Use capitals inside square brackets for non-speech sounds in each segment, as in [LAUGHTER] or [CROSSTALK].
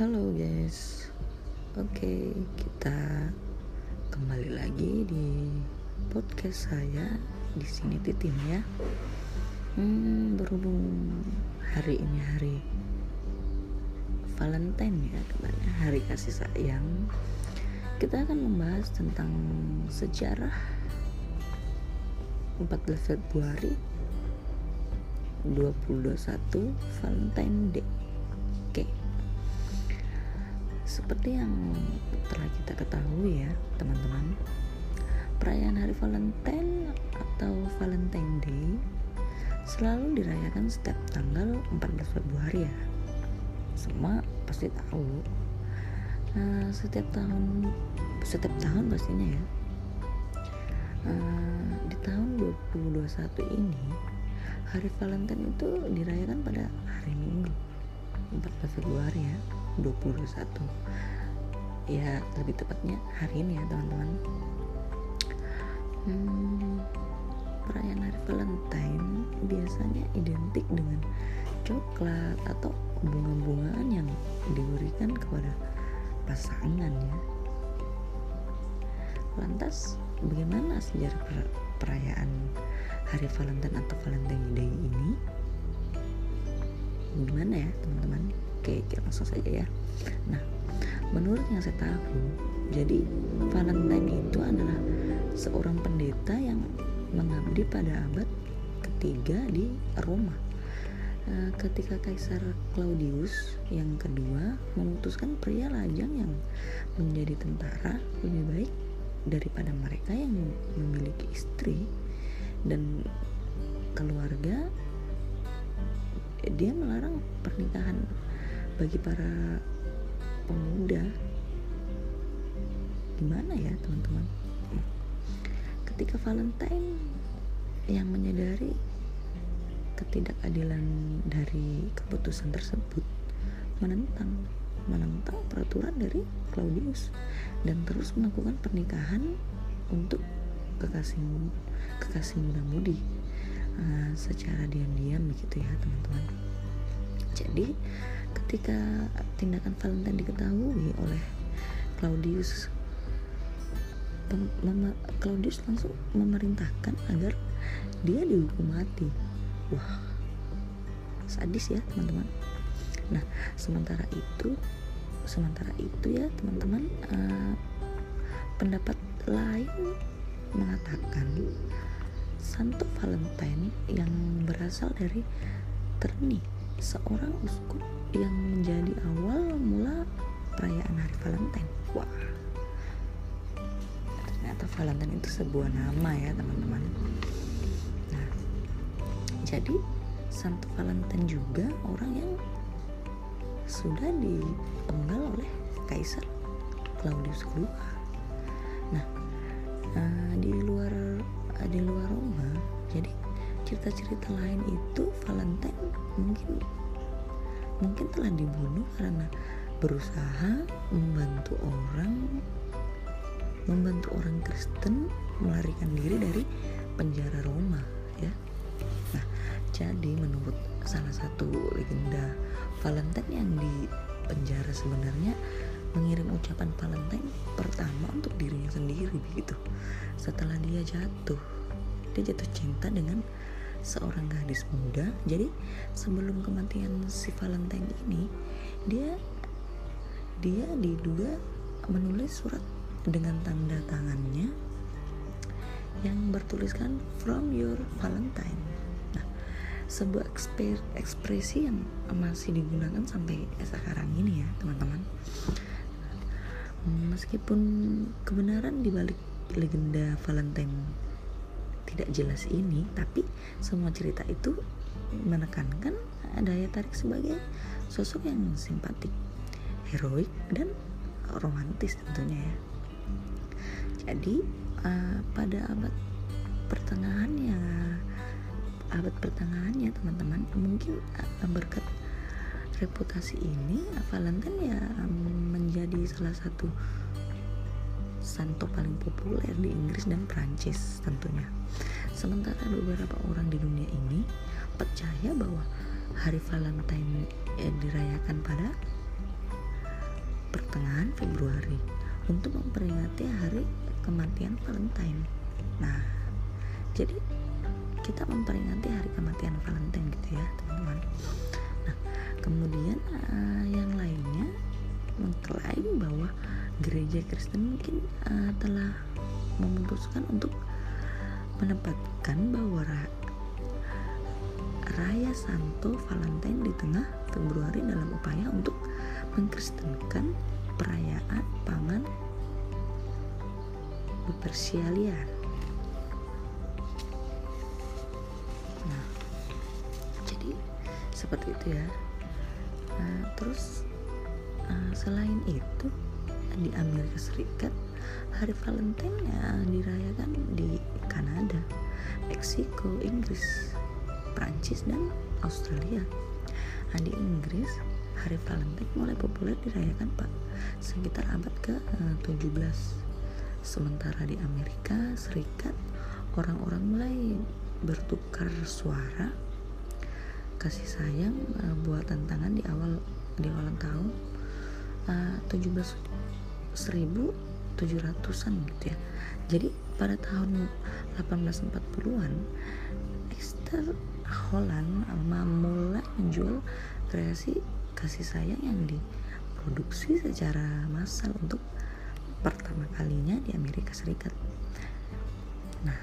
Halo guys, oke kita kembali lagi di podcast saya di sini Titin ya. Hmm, berhubung hari ini hari Valentine ya katanya hari kasih sayang, kita akan membahas tentang sejarah 14 Februari 2021 Valentine Day. Seperti yang telah kita ketahui ya, teman-teman. Perayaan Hari Valentine atau Valentine Day selalu dirayakan setiap tanggal 14 Februari ya. Semua pasti tahu. Nah, setiap tahun setiap tahun pastinya ya. Uh, di tahun 2021 ini hari Valentine itu dirayakan pada hari Minggu 14 Februari ya 2021 ya lebih tepatnya hari ini ya teman-teman. Hmm, perayaan hari Valentine biasanya identik dengan coklat atau bunga-bungaan yang diberikan kepada pasangan ya. Lantas bagaimana sejarah perayaan hari Valentine atau Valentine Day ini? Gimana ya teman-teman oke, oke langsung saja ya. Nah menurut yang saya tahu jadi Valentine itu adalah seorang pendeta yang mengabdi pada abad ketiga di Roma. Eh, ketika Kaisar Claudius yang kedua memutuskan pria lajang yang menjadi tentara lebih baik daripada mereka yang memiliki istri dan keluarga dia melarang pernikahan bagi para pemuda. Gimana ya teman-teman? Ketika Valentine yang menyadari ketidakadilan dari keputusan tersebut menentang menentang peraturan dari Claudius dan terus melakukan pernikahan untuk kekasih kekasih muda-mudi uh, secara diam-diam begitu ya teman-teman jadi ketika tindakan Valentine diketahui oleh Claudius Claudius langsung memerintahkan agar dia dihukum mati. Wah sadis ya teman-teman. Nah sementara itu sementara itu ya teman-teman uh, pendapat lain mengatakan Santo Valentine yang berasal dari Terni, seorang uskup yang menjadi awal mula perayaan hari Valentine. Wah, ternyata Valentine itu sebuah nama ya teman-teman. Nah, jadi Santo Valentine juga orang yang sudah dipenggal oleh Kaisar Claudius II. Nah, uh, di luar uh, di luar Roma jadi cerita-cerita lain itu Valentine mungkin mungkin telah dibunuh karena berusaha membantu orang membantu orang Kristen melarikan diri dari penjara Roma ya. Nah jadi menurut salah satu legenda Valentine yang di penjara sebenarnya mengirim ucapan Valentine pertama untuk dirinya sendiri begitu. Setelah dia jatuh dia jatuh cinta dengan seorang gadis muda. Jadi sebelum kematian si Valentine ini dia dia diduga menulis surat dengan tanda tangannya yang bertuliskan from your Valentine. Nah sebuah ekspresi yang masih digunakan sampai sekarang ini ya teman-teman. Meskipun kebenaran dibalik legenda Valentine tidak jelas ini tapi semua cerita itu menekankan daya tarik sebagai sosok yang simpatik heroik dan romantis tentunya ya. Jadi uh, pada abad pertengahannya abad pertengahannya teman-teman mungkin uh, berkat reputasi ini Valentine ya menjadi salah satu santo paling populer di Inggris dan Prancis tentunya. Sementara beberapa orang di dunia ini percaya bahwa hari Valentine eh, dirayakan pada pertengahan Februari untuk memperingati hari kematian Valentine. Nah, jadi kita memperingati hari kematian Valentine gitu ya, teman-teman. Nah, kemudian uh, yang lainnya mengklaim bahwa gereja Kristen mungkin uh, telah memutuskan untuk menempatkan bahwa Raya Santo Valentine di tengah Februari dalam upaya untuk mengkristenkan perayaan pangan Lupercalia. Nah, jadi seperti itu ya. Nah, terus uh, selain itu di Amerika Serikat hari Valentine ya dirayakan di Kanada, Meksiko, Inggris, Prancis dan Australia. Nah, di Inggris, hari Valentine mulai populer dirayakan Pak sekitar abad ke-17. Sementara di Amerika Serikat, orang-orang mulai bertukar suara kasih sayang uh, buat tantangan di awal di awal tahun uh, 17 1700-an gitu ya. Jadi pada tahun 1840-an Esther Holland mulai menjual kreasi kasih sayang yang diproduksi secara massal untuk pertama kalinya di Amerika Serikat. Nah,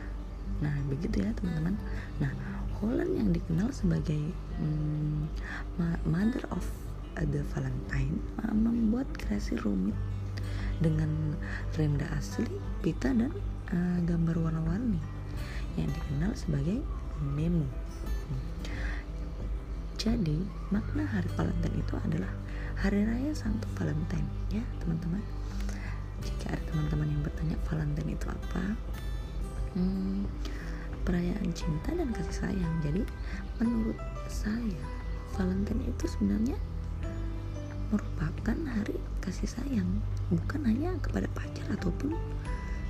nah begitu ya teman-teman. Nah, Holland yang dikenal sebagai hmm, mother of the Valentine membuat kreasi rumit dengan renda asli, pita dan uh, gambar warna-warni yang dikenal sebagai memo. Jadi, makna hari Valentine itu adalah hari raya Santo Valentine, ya, teman-teman. Jika ada teman-teman yang bertanya Valentine itu apa, hmm, perayaan cinta dan kasih sayang. Jadi, menurut saya, Valentine itu sebenarnya merupakan hari kasih sayang, bukan hanya kepada pacar ataupun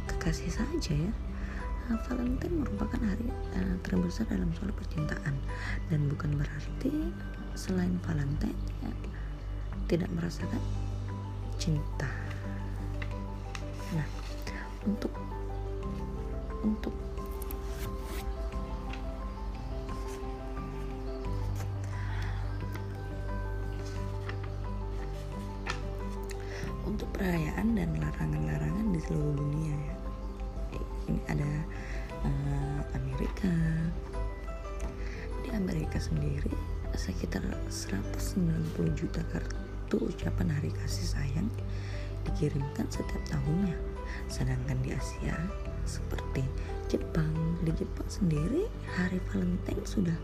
kekasih saja ya uh, Valentine merupakan hari uh, terbesar dalam soal percintaan dan bukan berarti selain Valentine ya, tidak merasakan cinta. Nah, untuk untuk perayaan dan larangan-larangan di seluruh dunia ya. Ini ada uh, Amerika. Di Amerika sendiri sekitar 190 juta kartu ucapan hari kasih sayang dikirimkan setiap tahunnya. Sedangkan di Asia seperti Jepang di Jepang sendiri hari Valentine sudah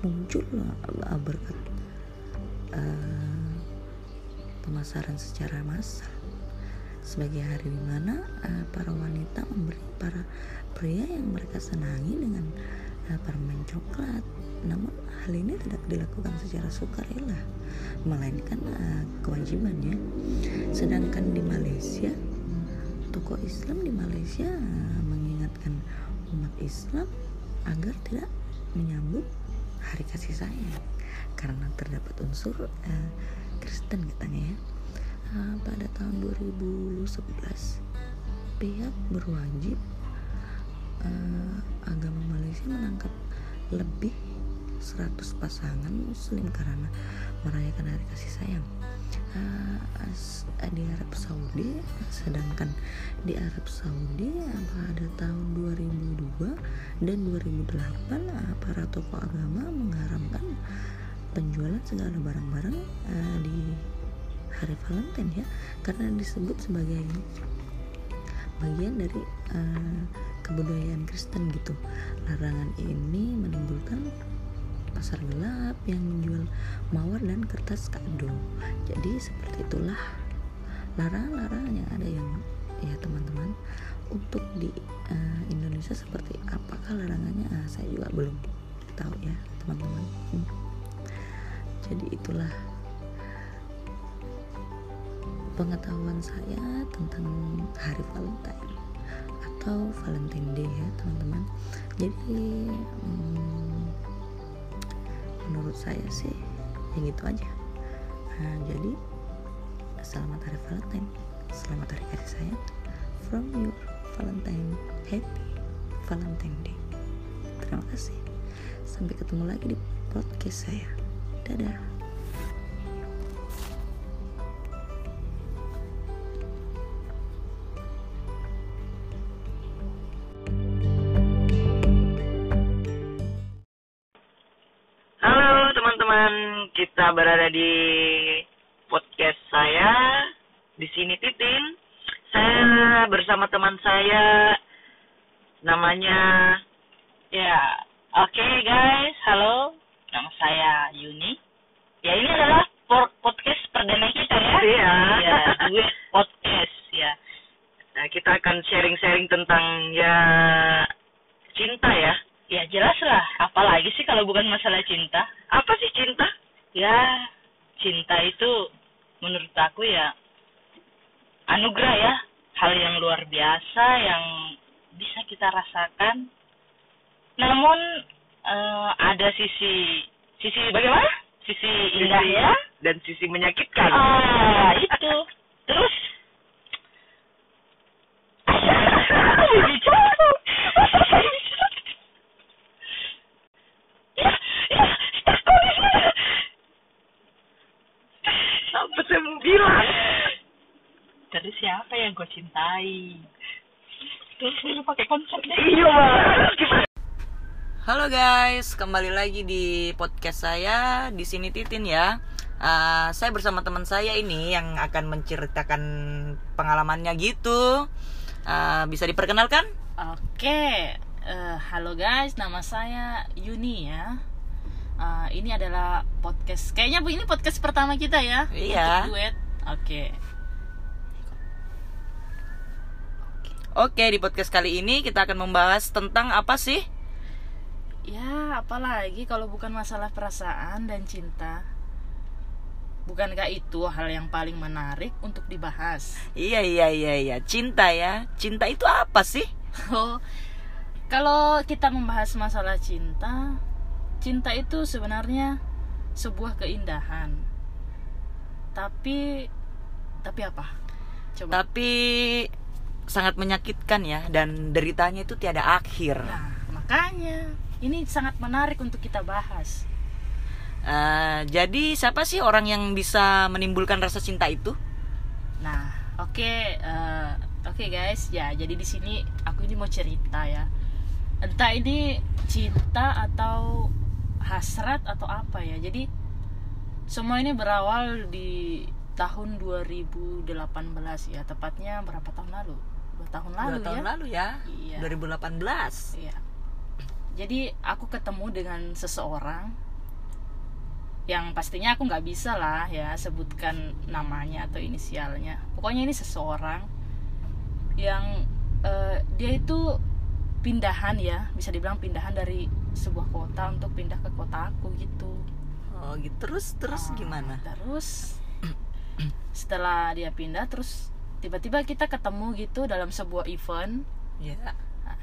muncul uh, berkat uh, pemasaran secara massal sebagai hari di mana uh, para wanita memberi para pria yang mereka senangi dengan uh, permen coklat. Namun hal ini tidak dilakukan secara sukarela, melainkan uh, kewajibannya. Sedangkan di Malaysia, tokoh Islam di Malaysia uh, mengingatkan umat Islam agar tidak menyambut hari kasih sayang karena terdapat unsur uh, Kristen katanya ya pada tahun 2011 pihak berwajib uh, agama Malaysia menangkap lebih 100 pasangan muslim karena merayakan hari kasih sayang. Uh, di Arab Saudi sedangkan di Arab Saudi pada tahun 2002 dan 2008 uh, para tokoh agama mengharamkan penjualan segala barang-barang uh, di hari Valentine ya karena disebut sebagai bagian dari uh, kebudayaan Kristen gitu. Larangan ini menimbulkan pasar gelap yang menjual mawar dan kertas kado. Jadi seperti itulah larangan-larangan yang ada yang ya teman-teman untuk di uh, Indonesia seperti apakah larangannya? Uh, saya juga belum tahu ya teman-teman. Hmm. jadi itulah pengetahuan saya tentang hari Valentine atau Valentine Day ya teman-teman. Jadi hmm, menurut saya sih ya gitu aja. Nah, jadi selamat hari Valentine. Selamat hari kasih sayang from you Valentine happy Valentine Day. Terima kasih. Sampai ketemu lagi di podcast saya. Dadah teman-teman, kita berada di podcast saya di sini Titin. Saya bersama teman saya namanya Ya, oke guys, halo, nama saya Yuni. Ya ini adalah podcast perdana kita ya. Iya. Ya, duet podcast ya. Nah, kita akan sharing-sharing tentang ya cinta ya. Ya jelas lah, apalagi sih kalau bukan masalah cinta. Apa sih cinta? Ya, cinta itu menurut aku ya anugerah ya, hal yang luar biasa yang bisa kita rasakan. Namun eh, ada sisi sisi bagaimana? Sisi indah Sisi- ya. Dan sisi menyakitkan. Ah, itu. Terus Ya, ya, aku di sini. Apa saya mau bilang? Terus siapa yang gue cintai? Terus lu pakai konsep deh. Iya? Halo guys, kembali lagi di podcast saya di sini Titin ya. Ah, saya bersama teman saya ini yang akan menceritakan pengalamannya gitu. Ah, bisa diperkenalkan? Oke, eh, halo guys, nama saya Yuni ya. Eh, ini adalah podcast, kayaknya bu ini podcast pertama kita ya. Iya. Untuk duet. Oke. Oke, di podcast kali ini kita akan membahas tentang apa sih? Ya, apalagi kalau bukan masalah perasaan dan cinta. Bukankah itu hal yang paling menarik untuk dibahas? Iya, iya, iya, iya. Cinta ya. Cinta itu apa sih? [LAUGHS] Oh, kalau kita membahas masalah cinta, cinta itu sebenarnya sebuah keindahan. Tapi tapi apa? Coba. Tapi sangat menyakitkan ya dan deritanya itu tiada akhir. Nah, makanya ini sangat menarik untuk kita bahas. Eh, jadi siapa sih orang yang bisa menimbulkan rasa cinta itu? Nah, oke eh, oke guys, ya jadi di sini aku ini mau cerita ya. Entah ini cinta atau hasrat atau apa ya. Jadi semua ini berawal di tahun 2018 ya, tepatnya berapa tahun lalu? Dua tahun lalu Dua tahun ya. lalu ya. Iya. 2018. Iya. Jadi aku ketemu dengan seseorang yang pastinya aku nggak bisa lah ya sebutkan namanya atau inisialnya. Pokoknya ini seseorang yang eh, dia itu pindahan ya, bisa dibilang pindahan dari sebuah kota untuk pindah ke kota aku gitu. Oh, gitu. Terus terus Ah, gimana? Terus [CLEARS THROAT] setelah dia pindah terus tiba-tiba kita ketemu gitu dalam sebuah event. Ya. Nah,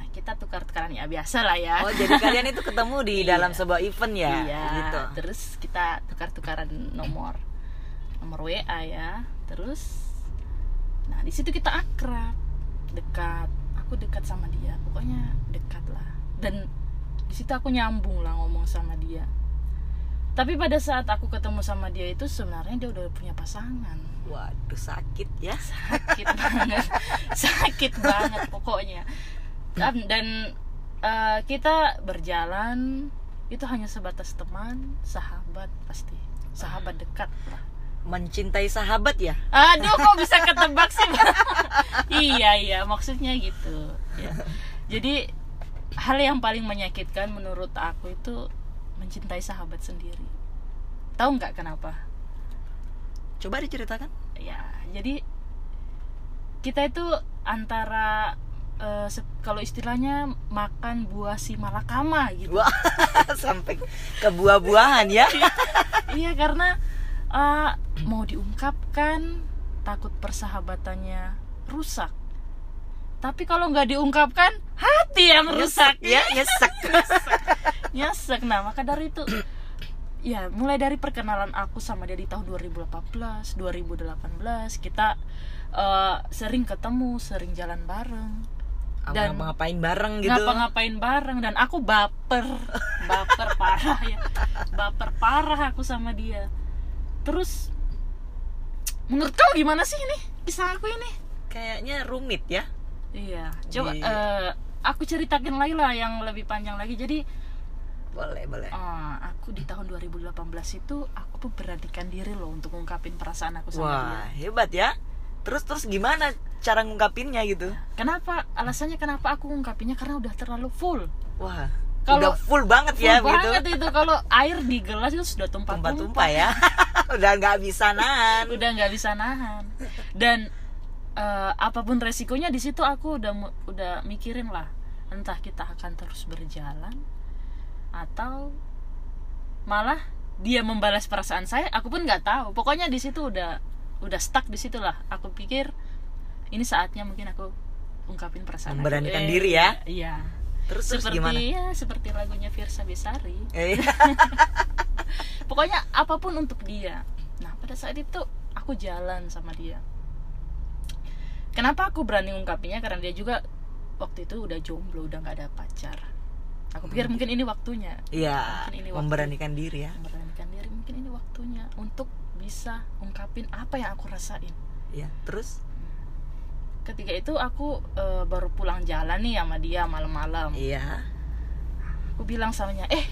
kita tukar-tukaran ya biasa lah ya. Oh, jadi kalian itu ketemu di [LAUGHS] Iya. dalam sebuah event ya? Iya. Gitu. Terus kita tukar-tukaran nomor nomor WA ya. Terus nah di situ kita akrab, dekat. Aku dekat sama dia. Pokoknya dekat lah. Dan di situ aku nyambung lah ngomong sama dia. Tapi pada saat aku ketemu sama dia itu sebenarnya dia udah punya pasangan. Waduh, sakit ya. Sakit banget. [LAUGHS] Sakit banget pokoknya. Dan, dan, eh, kita berjalan itu hanya sebatas teman, sahabat pasti. Sahabat dekat lah. Mencintai sahabat ya? Aduh, kok bisa ketebak sih? iya, iya, maksudnya gitu. Ya. Jadi hal yang paling menyakitkan menurut aku itu mencintai sahabat sendiri. Tahu nggak kenapa? Coba diceritakan. Ya, jadi kita itu antara se- kalau istilahnya makan buah si malakama gitu. Wah, [LAUGHS] sampai ke buah-buahan ya. Iya karena eh, mau diungkapkan takut persahabatannya rusak. Tapi kalau nggak diungkapkan hati yang rusak. ya, nyesek. [LAUGHS] Nyesek. Nah maka dari itu ya mulai dari perkenalan aku sama dia di tahun 2018 2018 kita eh, sering ketemu sering jalan bareng. Dan- ngapain bareng gitu. ngapa-ngapain bareng dan aku baper. [LAUGHS] Baper parah ya. Baper parah aku sama dia terus menurut kau gimana sih ini kisah aku ini? Kayaknya rumit ya. Iya coba Iya. eh, aku ceritakan lagi lah yang lebih panjang lagi. Jadi boleh boleh. eh, aku di tahun 2018 itu aku tuh beranikan diri loh untuk ngungkapin perasaan aku sama dia. wah hebat ya. Terus terus gimana cara ngungkapinnya gitu? Kenapa alasannya kenapa aku ngungkapinnya? Karena udah terlalu full. Wah Kalau- udah full banget full ya banget gitu itu. Kalau air di gelas itu sudah tumpah-tumpah. Ya. [LAUGHS] Udah nggak bisa nahan. Udah nggak bisa nahan. Dan eh, apa pun resikonya di situ aku udah udah mikirin lah entah kita akan terus berjalan atau malah dia membalas perasaan saya aku pun nggak tahu. Pokoknya di situ udah udah stuck di situ lah. Aku pikir ini saatnya mungkin aku ungkapin perasaan aku. Memberanikan Eh, diri ya? iya terus seperti gimana? ya seperti lagunya Virsa Besari. Eh, [LAUGHS] pokoknya apa pun untuk dia. Nah pada saat itu aku jalan sama dia. Kenapa aku berani ngungkapinya karena dia juga waktu itu udah jomblo udah nggak ada pacar. Aku pikir mungkin ini waktunya. Iya, Mungkin ini waktu. memberanikan diri ya. memberanikan diri mungkin ini waktunya untuk bisa ungkapin apa yang aku rasain. Iya, terus? Ketika itu aku eh, baru pulang jalan nih sama dia malam-malam. Iya. aku bilang samanya eh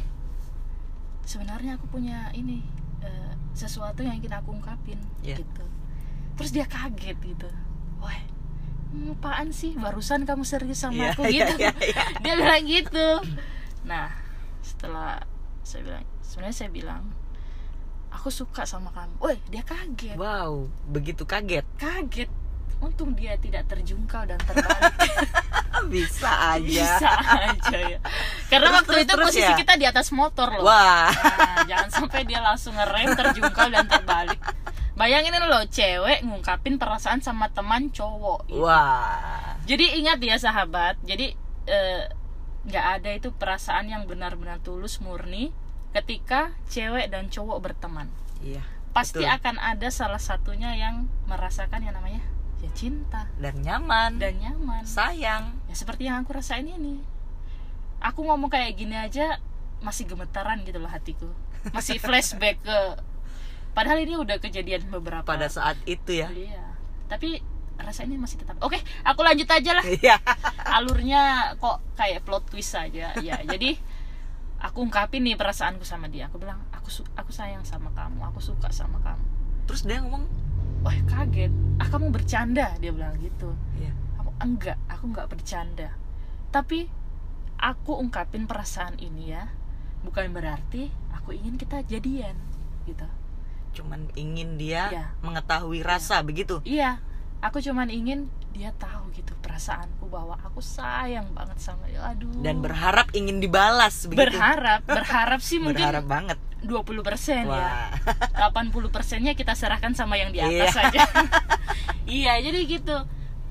sebenarnya aku punya ini eh, sesuatu yang ingin aku ungkapin Iya. gitu. Terus dia kaget gitu. Wah hmm, apaan sih? Barusan kamu serius sama Iya, aku iya, gitu. iya, iya. [LAUGHS] dia bilang gitu. Nah setelah saya bilang sebenarnya saya bilang aku suka sama kamu. Woi dia kaget. Wow, begitu kaget. kaget untung dia tidak terjungkal dan terbalik [LAUGHS] Bisa aja. bisa aja ya karena Terus, waktu terus, itu terus posisi ya? kita di atas motor loh Wah, Nah, jangan sampai dia langsung ngerem terjungkal dan terbalik bayangin loh cewek ngungkapin perasaan sama teman cowok gitu. wah. jadi ingat ya sahabat jadi eh, nggak ada itu perasaan yang benar-benar tulus murni ketika cewek dan cowok berteman Iya. pasti betul. akan ada salah satunya yang merasakan yang namanya ya cinta. Dan nyaman. dan nyaman. Sayang. ya seperti yang aku rasain ini. Aku ngomong kayak gini aja masih gemetaran gitu loh hatiku. Masih [LAUGHS] flashback ke padahal ini udah kejadian beberapa Pada saat itu ya. iya. Tapi rasa ini masih tetap. Oke aku lanjut aja lah. Iya. [LAUGHS] alurnya kok kayak plot twist aja. Ya jadi aku ungkapin nih perasaanku sama dia. Aku bilang aku aku sayang sama kamu. Aku suka sama kamu. Terus dia ngomong, wah kaget. Ah kamu bercanda dia bilang gitu. Iya. aku enggak aku enggak bercanda. Tapi aku ungkapin perasaan ini ya. Bukan berarti aku ingin kita jadian gitu. Cuman ingin dia Iya. mengetahui rasa begitu. iya aku cuman ingin dia tahu gitu perasaanku bahwa aku sayang banget sama dia aduh Dan berharap ingin dibalas begitu. berharap [LAUGHS] berharap sih mungkin Berharap banget. 20% ya Wah. [LAUGHS] 80 persennya kita serahkan sama yang di Iya. atas saja [LAUGHS] iya jadi gitu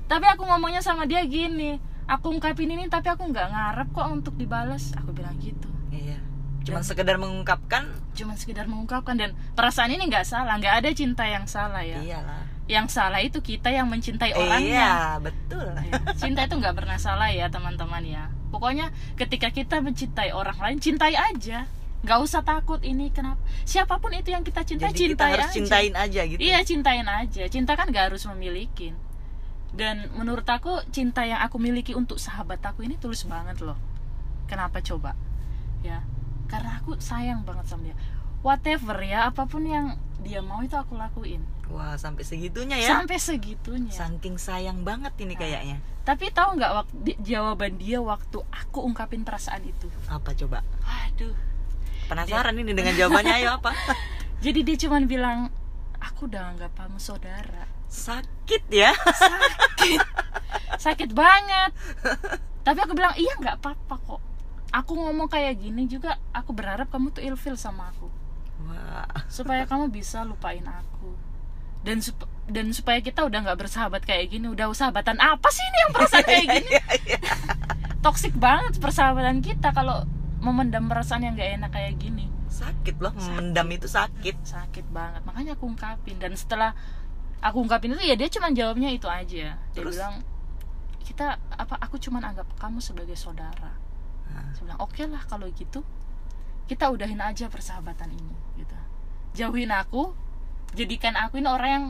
tapi aku ngomongnya sama dia gini aku ungkapin ini tapi aku nggak ngarep kok untuk dibalas aku bilang gitu Iya. Cuman Dan- sekedar mengungkapkan, cuman sekedar mengungkapkan dan perasaan ini nggak salah nggak ada cinta yang salah ya iyalah. Yang salah itu kita yang mencintai orangnya Iya, betul. Ya, cinta itu nggak pernah salah ya teman-teman ya pokoknya ketika kita mencintai orang lain cintai aja nggak usah takut ini kenapa siapa pun itu yang kita cintai Jadi kita cintai harus aja cintain aja gitu. Iya cintain aja. Cinta kan gak harus memiliki. Dan menurut aku cinta yang aku miliki untuk sahabat aku ini tulus banget loh. Kenapa coba? Ya, karena aku sayang banget sama dia. Whatever ya, apa pun yang dia mau itu aku lakuin. Wah, sampai segitunya ya. Sampai segitunya. Saking sayang banget ini Nah. kayaknya. Tapi tahu nggak wak- di- jawaban dia waktu aku ungkapin perasaan itu? Apa coba? Aduh. Penasaran ini dengan jawabannya ayo apa? [LAUGHS] Jadi dia cuman bilang, aku udah anggap kamu saudara. Sakit ya. sakit sakit banget tapi aku bilang iya nggak apa-apa kok aku ngomong kayak gini juga aku berharap kamu tuh ilfil sama aku Wah. supaya kamu bisa lupain aku dan sup- dan supaya kita udah nggak bersahabat kayak gini udah sahabatan apa sih ini yang perasaan [LAUGHS] kayak gini? Iya, iya. toksik banget persahabatan kita kalau memendam perasaan yang gak enak kayak gini. Sakit loh memendam itu sakit. Sakit banget makanya aku ungkapin. Dan setelah aku ungkapin itu ya dia cuma jawabnya itu aja. Dia Terus? bilang kita apa aku cuma anggap kamu sebagai saudara. Saya bilang oke lah kalau gitu kita udahin aja persahabatan ini gitu. Jauhin aku jadikan aku ini orang yang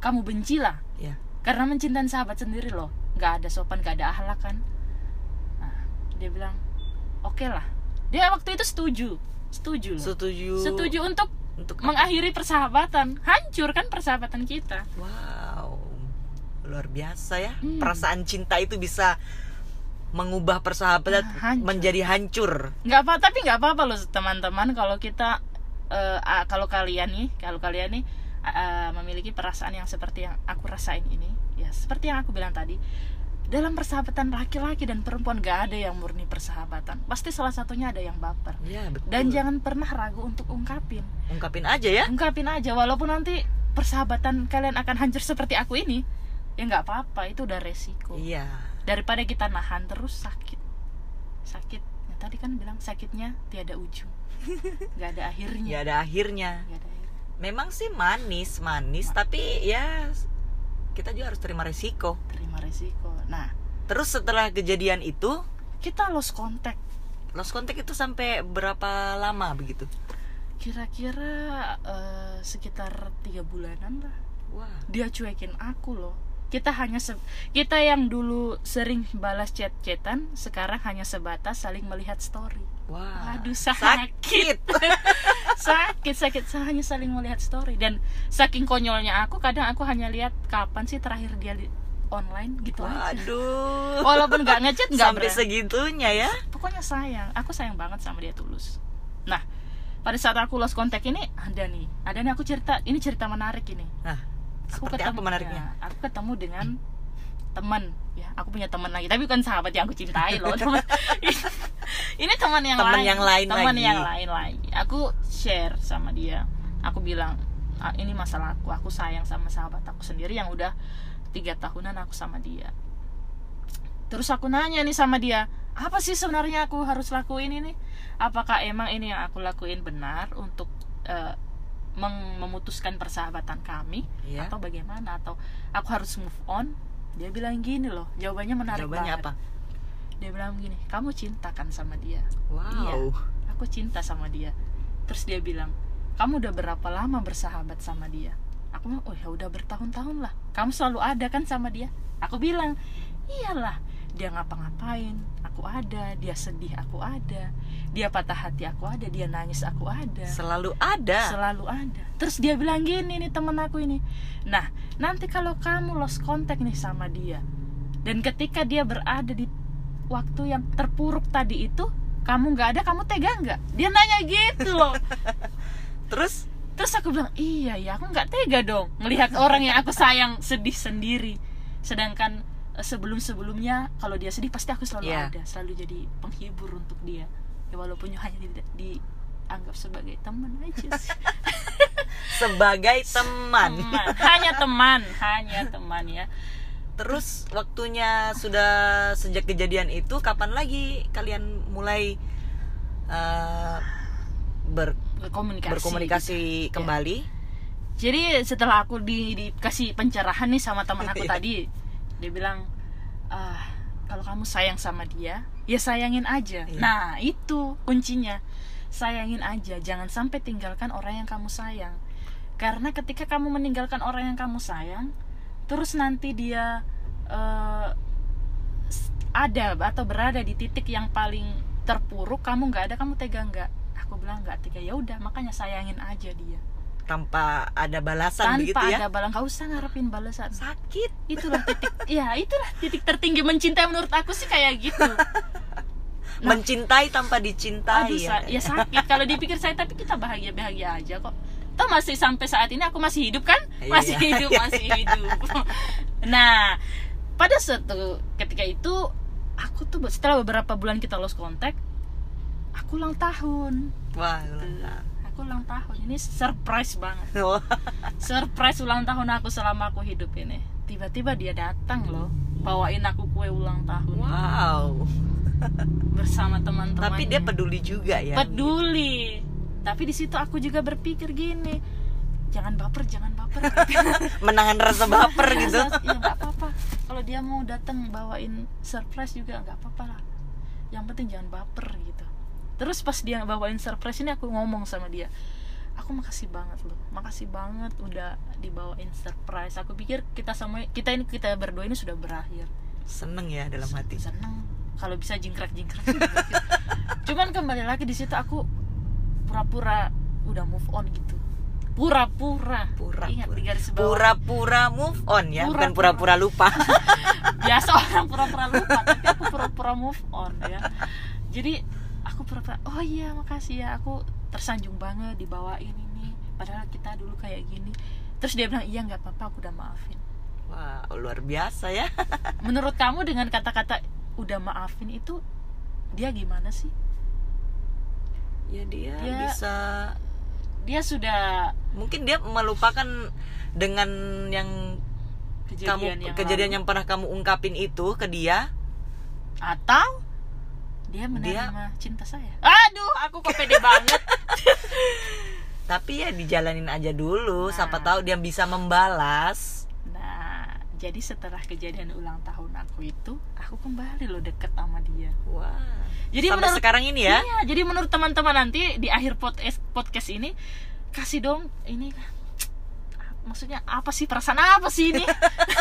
kamu benci lah. Ya karena mencintai sahabat sendiri loh. Nggak ada sopan nggak ada akhlak kan. Nah, dia bilang oke lah. Dia waktu itu setuju. Setuju loh. Setuju. Setuju untuk untuk mengakhiri persahabatan. Hancur kan persahabatan kita. Wow. Luar biasa ya. Hmm. perasaan cinta itu bisa mengubah persahabatan Ah, hancur. menjadi hancur. Nggak apa tapi nggak apa-apa loh teman-teman. Kalau kita ah, kalau kalian nih kalau kalian nih ah, memiliki perasaan yang seperti yang aku rasain ini ya seperti yang aku bilang tadi dalam persahabatan laki-laki dan perempuan gak ada yang murni persahabatan. Pasti salah satunya ada yang baper. Ya betul. Dan jangan pernah ragu untuk ungkapin. Ungkapin aja ya. Ungkapin aja walaupun nanti persahabatan kalian akan hancur seperti aku ini ya nggak apa-apa itu udah resiko. Iya. Daripada kita nahan terus sakit. Sakit. Ya, tadi kan bilang sakitnya tiada ujung [LAUGHS] nggak ada akhirnya. Ya ada akhirnya. Nggak ada akhirnya. memang sih manis manis tapi ya kita juga harus terima resiko. Terima resiko. Nah terus setelah kejadian itu? kita lost contact. Lost contact itu sampai berapa lama begitu? Kira-kira eh, sekitar tiga bulanan lah. Wah. Dia cuekin aku loh kita hanya se- kita yang dulu sering balas chat-chatan sekarang hanya sebatas saling melihat story. Wah Aduh, sakit. [LAUGHS] sakit sakit. Saya hanya saling melihat story. Dan saking konyolnya aku kadang aku hanya lihat kapan sih terakhir dia li- online gitu aja. Waduh. Walaupun nggak ngechat nggak sampai berani. segitunya ya? Pokoknya sayang. Aku sayang banget sama dia tulus. Nah pada saat aku lost contact ini ada nih. Ada nih aku cerita. Ini cerita menarik ini. Nah aku seperti apa menariknya? ya, aku ketemu dengan teman ya aku punya teman lagi. Tapi bukan sahabat yang aku cintai loh. Teman [LAUGHS] ini teman yang Teman lain. yang lain teman yang lain lagi. Aku share sama dia. Aku bilang "Ah, ini masalah aku. Aku sayang sama sahabat aku sendiri yang udah tiga tahunan aku sama dia. Terus aku nanya nih sama dia apa sih sebenarnya aku harus lakuin ini? Apakah emang ini yang aku lakuin benar untuk eh, meng- memutuskan persahabatan kami Iya. atau bagaimana atau aku harus move on dia bilang gini loh jawabannya menarik jawabannya banget. apa? Dia bilang gini kamu cinta kan sama dia. Wow. Iya. aku cinta sama dia. Terus dia bilang kamu udah berapa lama bersahabat sama dia? Aku bilang oh ya udah bertahun-tahun lah. Kamu selalu ada kan sama dia? Aku bilang iyalah dia ngapa-ngapain aku ada dia sedih aku ada dia patah hati aku ada dia nangis aku ada. Selalu ada. Selalu ada. Terus dia bilang gini nih temen aku ini nah nanti kalau kamu lost contact nih sama dia dan ketika dia berada di waktu yang terpuruk tadi itu kamu nggak ada kamu tega nggak? Dia nanya gitu loh. [LAUGHS] Terus? Terus aku bilang iya ya aku nggak tega dong ngelihat orang yang aku sayang sedih sendiri. Sedangkan sebelum sebelumnya kalau dia sedih pasti aku selalu Iya. ada selalu jadi penghibur untuk dia. Ya walaupun hanya tidak dianggap sebagai teman aja sih. [LAUGHS] Sebagai teman. Teman. Hanya teman hanya teman ya. Terus waktunya sudah sejak kejadian itu kapan lagi kalian mulai eh, ber- berkomunikasi berkomunikasi gitu. kembali? Jadi setelah aku di, dikasih pencerahan nih sama teman aku [LAUGHS] Iya. tadi dia bilang ah kalau kamu sayang sama dia ya sayangin aja. Iya. nah itu kuncinya. Sayangin aja jangan sampai tinggalkan orang yang kamu sayang. Karena ketika kamu meninggalkan orang yang kamu sayang terus nanti dia eh, s- ada atau berada di titik yang paling terpuruk kamu nggak ada kamu tega nggak? Aku bilang nggak tega. Ya udah makanya sayangin aja dia tanpa ada balasan tanpa begitu ya? ada balang nggak usah ngarepin balasan. Sakit. Itulah titik ya itulah titik tertinggi mencintai menurut aku sih kayak gitu. [LAUGHS] Nah. mencintai tanpa dicintai aduh sa- ya sakit. Kalau dipikir saya tapi kita bahagia bahagia aja kok. Toh masih sampai saat ini aku masih hidup kan? Iya. masih hidup masih hidup. [LAUGHS] Nah pada suatu ketika itu aku tuh setelah beberapa bulan kita lost contact aku ulang tahun. Wah ulang tahun. Aku ulang tahun. Ini surprise banget. [LAUGHS] Surprise ulang tahun aku selama aku hidup ini. Tiba-tiba dia datang loh bawain aku kue ulang tahun. Wow. [LAUGHS] Bersama teman-teman Tapi dia peduli juga ya. peduli. Tapi di situ aku juga berpikir gini jangan baper jangan baper. [LAUGHS] Menahan rasa baper gitu. ya nggak apa-apa. Kalau dia mau datang bawain surprise juga nggak apa-apa lah. Yang penting jangan baper gitu terus pas dia bawain surprise ini aku ngomong sama dia aku makasih banget loh makasih banget udah dibawain surprise aku pikir kita sama kita ini kita berdua ini sudah berakhir Seneng ya dalam hati. seneng kalau bisa jingkrak jingkrak [LAUGHS] cuman kembali lagi di situ aku pura-pura udah move on gitu pura-pura Pura, ingat pura. di garis bawah Pura-pura move on ya, bukan Pura-pura. pura-pura lupa. [LAUGHS] biasa orang pura-pura lupa tapi aku pura-pura move on ya jadi aku pura-pura oh iya makasih ya aku tersanjung banget dibawain ini padahal kita dulu kayak gini terus dia bilang iya nggak apa-apa aku udah maafin Wah, luar biasa ya. [LAUGHS] menurut kamu dengan kata-kata udah maafin itu dia gimana sih Ya dia Dia- bisa dia sudah mungkin dia melupakan dengan yang kejadian kamu yang kejadian lalu. yang pernah kamu ungkapin itu ke dia atau dia menerima cinta saya. Aduh aku kok pede banget. [LAUGHS] Tapi ya dijalanin aja dulu. Nah. siapa tahu dia bisa membalas. Nah jadi setelah kejadian ulang tahun aku itu aku kembali loh deket sama dia. Wah. Jadi sampai menurut- sekarang ini ya? Iya, jadi menurut teman-teman nanti di akhir podcast podcast ini kasih dong ini maksudnya apa sih perasaan apa sih ini?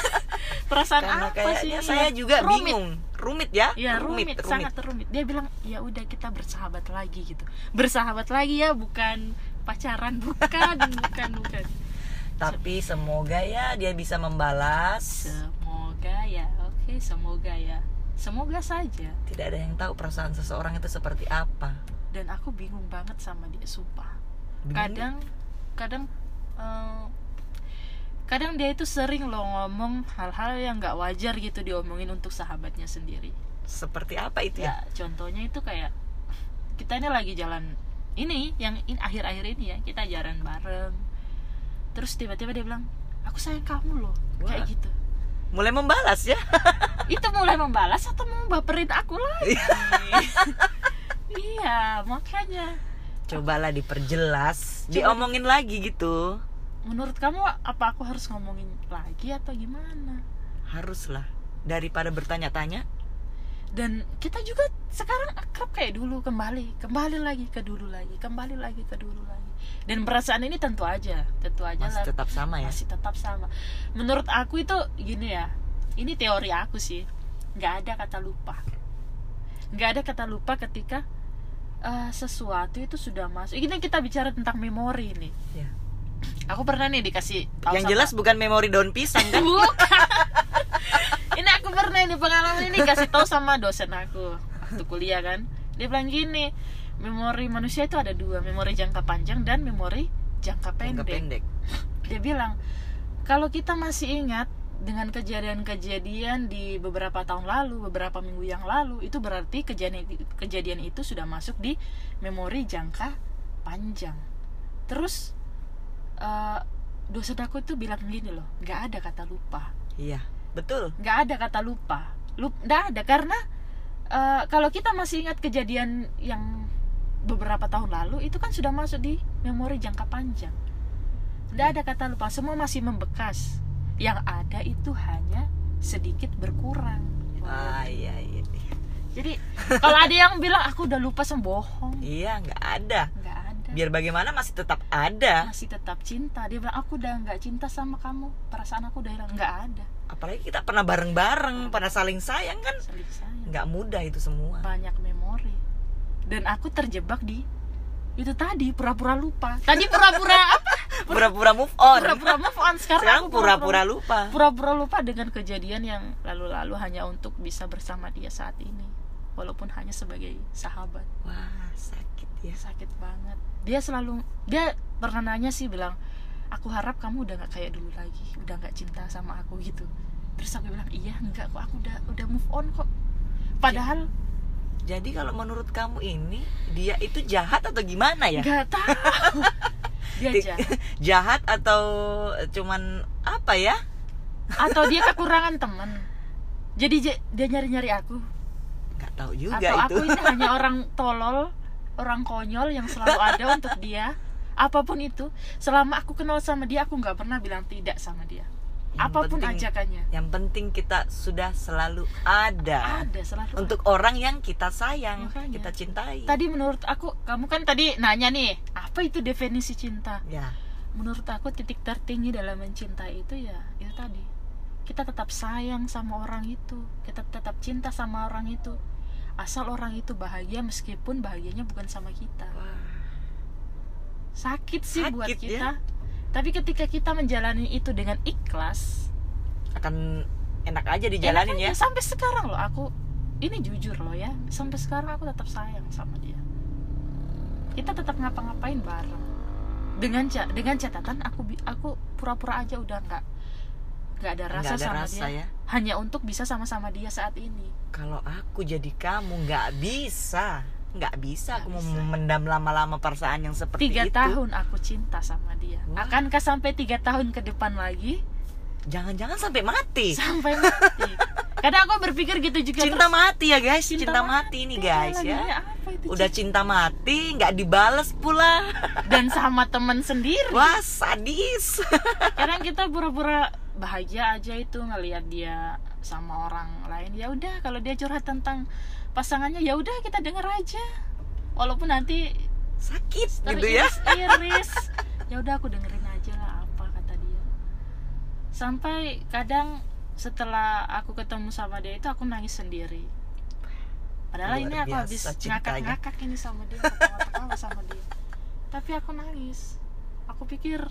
[LAUGHS] perasaan karena apa sih? ini? saya juga Rumit. bingung rumit ya Ya rumit, sangat rumit. Dia bilang ya udah kita bersahabat lagi gitu. Bersahabat lagi ya, bukan pacaran, bukan, [LAUGHS] bukan, bukan. tapi semoga ya dia bisa membalas Semoga ya, oke, semoga ya, semoga saja. tidak ada yang tahu perasaan seseorang itu seperti apa Dan aku bingung banget sama dia, sumpah. Bingung? kadang kadang eh, kadang dia itu sering loh ngomong hal-hal yang nggak wajar gitu diomongin untuk sahabatnya sendiri. Seperti apa itu ya? Ya contohnya itu kayak kita ini lagi jalan ini yang in, akhir-akhir ini ya kita jalan bareng. Terus tiba-tiba dia bilang aku sayang kamu loh Wah. kayak gitu. Mulai membalas ya? [LAUGHS] Itu mulai membalas atau mau baperin aku lagi? Iya [LAUGHS] makanya. Cobalah diperjelas Coba- diomongin lagi gitu menurut kamu apa aku harus ngomongin lagi atau gimana? Haruslah. Daripada bertanya-tanya. Dan kita juga sekarang akrab kayak dulu. Kembali kembali lagi ke dulu lagi. Kembali lagi ke dulu lagi. Dan perasaan ini tentu aja. Tentu aja masih lah. tetap sama ya? Masih tetap sama. Menurut aku itu gini ya. Ini teori aku sih. Nggak ada kata lupa. Nggak ada kata lupa ketika eh, sesuatu itu sudah masuk. Ini kita bicara tentang memori nih. Ya. Aku pernah nih dikasih tahu yang sama- jelas bukan memori daun pisang kan Bukan. [LAUGHS] ini aku pernah ini pengalaman ini kasih tahu sama dosen aku waktu kuliah kan. Dia bilang gini, memori manusia itu ada dua, memori jangka panjang dan memori jangka jangka pendek. pendek Dia bilang, kalau kita masih ingat dengan kejadian-kejadian di beberapa tahun lalu, beberapa minggu yang lalu, itu berarti kejadian kejadian itu sudah masuk di memori jangka panjang. Terus eh, dosen aku itu bilang gini loh, nggak ada kata lupa. Iya betul. Nggak ada kata lupa. Lup nggak ada karena eh, kalau kita masih ingat kejadian yang beberapa tahun lalu itu kan sudah masuk di memori jangka panjang. Nggak ada kata lupa semua masih membekas. Yang ada itu hanya sedikit berkurang. Ah iya iya jadi kalau ada yang bilang aku udah lupa sembohong iya nggak ada. Nggak ada biar bagaimana masih tetap ada. Masih tetap cinta. Dia bilang aku udah nggak cinta sama kamu. Perasaan aku udah hilang. Nggak ada. Apalagi kita pernah bareng-bareng pernah saling sayang kan? Saling sayang. Nggak mudah itu semua. Banyak memori. Dan aku terjebak di itu tadi pura-pura lupa. Tadi pura-pura [LAUGHS] apa? Pura-pura move on. Pura-pura move on. Sekarang, sekarang aku pura-pura lupa. pura-pura lupa dengan kejadian yang lalu-lalu hanya untuk bisa bersama dia saat ini walaupun hanya sebagai sahabat. Wah sakit ya. Sakit banget. Dia selalu dia pernah nanya sih bilang aku harap kamu udah nggak kayak dulu lagi udah nggak cinta sama aku gitu. Terus aku bilang iya enggak kok aku udah udah move on kok. Padahal jadi kalau menurut kamu ini dia itu jahat atau gimana ya? Nggak tahu. [LAUGHS] Dia Di- jahat. [LAUGHS] jahat atau cuman apa ya? Atau dia [LAUGHS] kekurangan teman. Jadi dia nyari nyari aku nggak tahu juga atau itu. aku ini hanya [LAUGHS] orang tolol orang konyol yang selalu ada untuk dia. Apa pun itu selama aku kenal sama dia aku nggak pernah bilang tidak sama dia. Yang apa pun penting- ajakannya. yang penting kita sudah selalu ada ada selalu untuk orang yang kita sayang Makanya. kita cintai. Tadi menurut aku kamu kan tadi nanya nih apa itu definisi cinta? Ya. Menurut aku titik tertinggi dalam mencintai itu ya itu tadi kita tetap sayang sama orang itu. Kita tetap cinta sama orang itu. Asal orang itu bahagia meskipun bahagianya bukan sama kita. Sakit sih buat Sakit, ya. kita. Tapi ketika kita menjalani itu dengan ikhlas akan enak aja dijalanin enak ya. sampai sekarang loh aku ini jujur loh ya. Sampai sekarang aku tetap sayang sama dia. Kita tetap ngapa-ngapain bareng. Dengan dengan catatan aku aku pura-pura aja udah nggak nggak ada rasa Nggak ada sama rasa dia. ya? Hanya untuk bisa sama-sama dia saat ini. Kalau aku jadi kamu nggak bisa. Nggak bisa Nggak aku mau bisa. memendam lama-lama perasaan yang seperti tiga itu. tahun aku cinta sama dia. Wah. akankah sampai tiga tahun ke depan lagi? Jangan-jangan sampai mati? Sampai mati. Kadang aku berpikir gitu juga cinta terus, mati ya guys? Cinta cinta, mati. ini guys lagi, ya. apa itu udah cinta mati nggak dibales pula. Dan sama teman sendiri. Wah sadis. Kadang kita pura-pura bahagia aja itu ngelihat dia sama orang lain. Ya udah kalau dia curhat tentang pasangannya ya udah kita denger aja. Walaupun nanti sakit gitu ya. teriris-iris ya udah aku dengerin aja lah apa kata dia. Sampai kadang setelah aku ketemu sama dia itu aku nangis sendiri. Padahal Luar ini aku habis ngakak-ngakak ini sama dia ketawa-ketawa sama dia. Tapi aku nangis. Aku pikir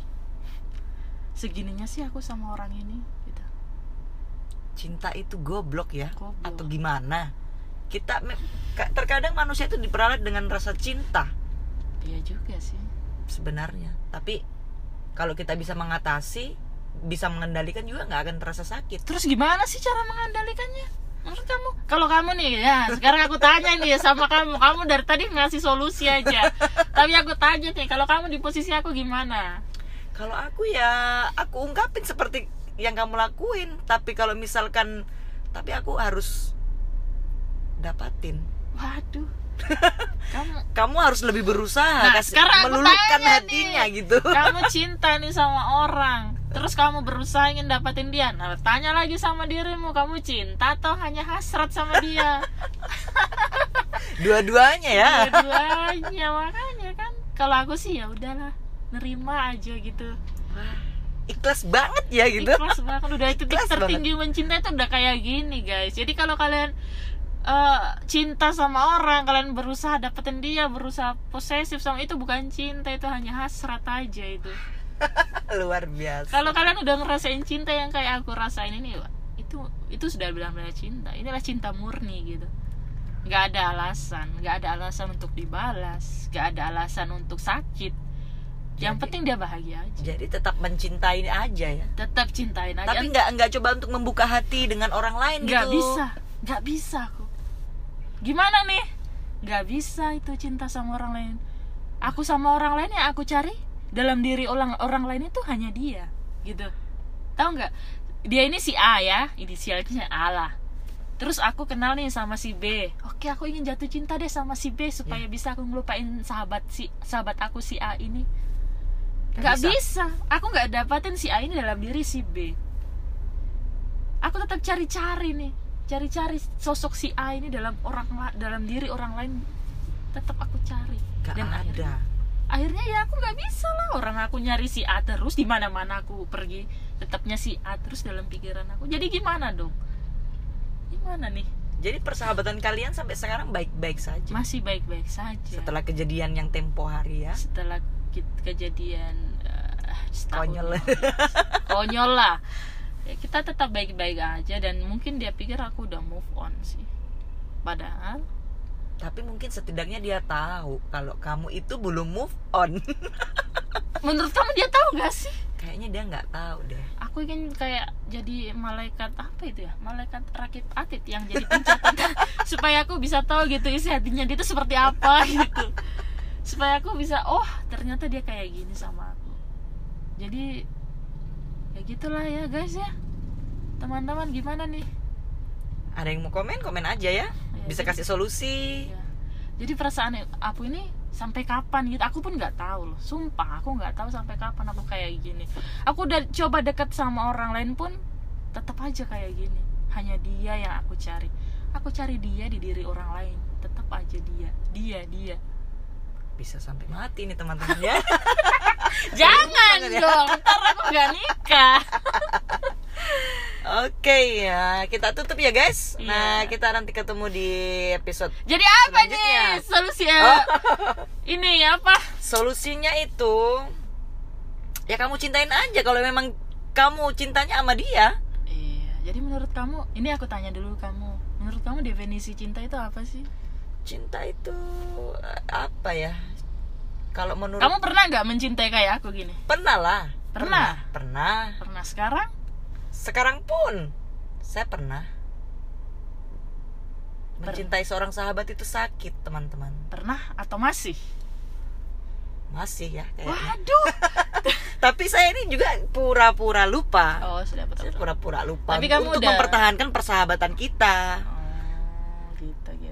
segininya sih aku sama orang ini gitu. Cinta itu goblok ya? Goblok. atau gimana? Kita terkadang manusia itu diperalat dengan rasa cinta. Iya juga sih. Sebenarnya. Tapi kalau kita bisa mengatasi bisa mengendalikan juga nggak akan terasa sakit. Terus gimana sih cara mengendalikannya? Menurut kamu? Kalau kamu nih ya sekarang aku tanya nih sama kamu. Kamu dari tadi ngasih solusi aja. Tapi aku tanya nih kalau kamu di posisi aku gimana kalau aku ya aku ungkapin seperti yang kamu lakuin. Tapi kalau misalkan tapi aku harus dapatin. Waduh. [LAUGHS] Kamu kamu harus lebih berusaha Nah, kasih- tanya hatinya nih. gitu. [LAUGHS] Kamu cinta nih sama orang. Terus kamu berusaha ingin dapatin dia. Nah tanya lagi sama dirimu. Kamu cinta atau hanya hasrat sama dia? Dua-duanya ya. Dua-duanya makanya kan. Kalau aku sih ya udahlah nerima aja gitu. Ikhlas banget ya gitu. Ikhlas banget. Udah titik Ikhlas tertinggi mencinta itu udah kayak gini guys. Jadi kalau kalian eh, cinta sama orang kalian berusaha dapetin dia berusaha posesif sama itu bukan cinta itu hanya hasrat aja itu. [LAUGHS] Luar biasa. Kalau kalian udah ngerasain cinta yang kayak aku rasain ini itu itu sudah bilang-bilang cinta. Inilah cinta murni gitu. Nggak ada alasan. Nggak ada alasan untuk dibalas. Nggak ada alasan untuk sakit yang Jadi- penting dia bahagia aja. Jadi tetap mencintai aja ya. Tetap cintain aja. Tapi nggak nggak coba untuk membuka hati dengan orang lain nggak gitu. bisa nggak bisa aku. Gimana nih? Nggak bisa itu cinta sama orang lain. Aku sama orang lain yang aku cari dalam diri orang orang lain itu hanya dia gitu. Tahu nggak? Dia ini si A ya inisialnya A lah. Terus aku kenal nih sama si B. Oke aku ingin jatuh cinta deh sama si B supaya Ya. bisa aku ngelupain sahabat si sahabat aku si A ini Nggak bisa. bisa. aku nggak dapatin si A ini dalam diri si B. Aku tetap cari-cari nih. Cari-cari sosok si A ini dalam orang la- dalam diri orang lain. Tetap aku cari. Nggak dan akhirnya, ada. akhirnya ya aku nggak bisa lah. Orang aku nyari si A terus di mana mana aku pergi tetapnya si A terus dalam pikiran aku. Jadi gimana dong? Gimana nih? Jadi persahabatan kalian sampai sekarang baik-baik saja? Masih baik-baik saja. Setelah kejadian yang tempo hari ya? Setelah kejadian setahun Konyol. [LAUGHS] konyol lah. Ya, kita tetap baik-baik aja dan mungkin dia pikir aku udah move on sih. Padahal tapi mungkin setidaknya dia tahu kalau kamu itu belum move on. [LAUGHS] Menurut kamu dia tahu gak sih? Kayaknya dia nggak tahu deh. Aku ingin kayak jadi malaikat apa itu ya? Malaikat rakit atid yang jadi pencatatan [LAUGHS] supaya aku bisa tahu gitu isi hatinya dia itu seperti apa gitu supaya aku bisa oh ternyata dia kayak gini sama aku. Jadi ya gitulah ya guys ya. Teman-teman gimana nih? Ada yang mau komen? Komen aja ya. Bisa jadi- kasih solusi. Ya. jadi perasaan aku ini sampai kapan gitu? Aku pun nggak tahu loh. Sumpah aku nggak tahu sampai kapan aku kayak gini. Aku udah coba deket sama orang lain pun tetap aja kayak gini. Hanya dia yang aku cari. Aku cari dia di diri orang lain. Tetap aja dia. Dia dia bisa sampai mati nih teman-teman ya [LAUGHS] jangan dong ntar aku nggak nikah [LAUGHS] Oke ya, kita tutup ya guys. Iya. Nah, kita nanti ketemu di episode jadi apa nih solusinya Oh. [LAUGHS] ini apa solusinya itu ya kamu cintain aja kalau memang kamu cintanya sama dia. iya jadi menurut kamu ini aku tanya dulu kamu menurut kamu definisi cinta itu apa sih Cinta itu eh, apa ya? Kalau menurut Kamu pernah nggak mencintai kayak aku gini? pernah lah. Pernah? Pernah. Pernah sekarang? Sekarang pun saya pernah mencintai seorang sahabat itu sakit, teman-teman. Pernah atau masih? Masih ya kayaknya. Waduh. [LAUGHS] Tapi saya ini juga pura-pura lupa. Oh, sudah Saya betul. pura-pura lupa Tapi kamu untuk udah- mempertahankan persahabatan kita. Oh, gitu gitu.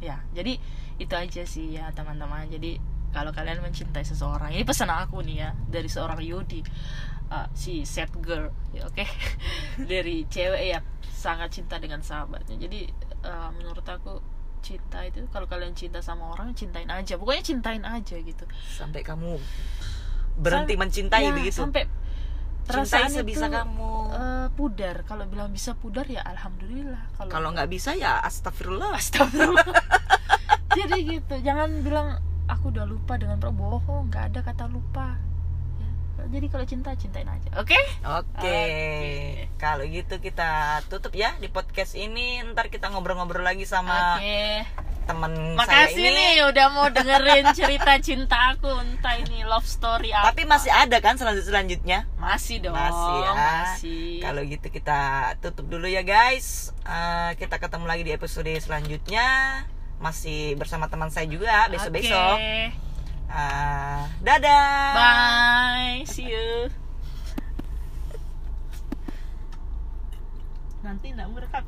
Ya, jadi itu aja sih ya teman-teman. Jadi kalau kalian mencintai seseorang, ini pesan aku nih ya dari seorang Yudi, Uh, si sad girl, ya oke, [LAUGHS] dari cewek ya sangat cinta dengan sahabatnya. Jadi uh, menurut aku cinta itu kalau kalian cinta sama orang cintain aja, pokoknya cintain aja gitu. Sampai kamu berhenti Sam- mencintai ya, begitu. sampai Cintai sebisa itu, kamu. eh, pudar kalau bilang bisa pudar ya alhamdulillah kalau Kalau nggak bisa ya astagfirullah. astagfirullah [LAUGHS] jadi gitu jangan bilang aku udah lupa dengan pro bohong nggak ada kata lupa ya. jadi kalau cinta cintain aja oke Oke. Oke. Kalau gitu kita tutup ya di podcast ini. Ntar kita ngobrol-ngobrol lagi sama oke teman saya makasih ini. nih udah mau dengerin cerita cinta aku entah ini love story apa Tapi masih ada kan selanjut selanjutnya? masih dong Masih ya. masih. Kalau gitu kita tutup dulu ya guys. Eh, kita ketemu lagi di episode selanjutnya. Masih bersama teman saya juga besok-besok. Oke. Eh, dadah. Bye, see you. Nanti nggak merekam.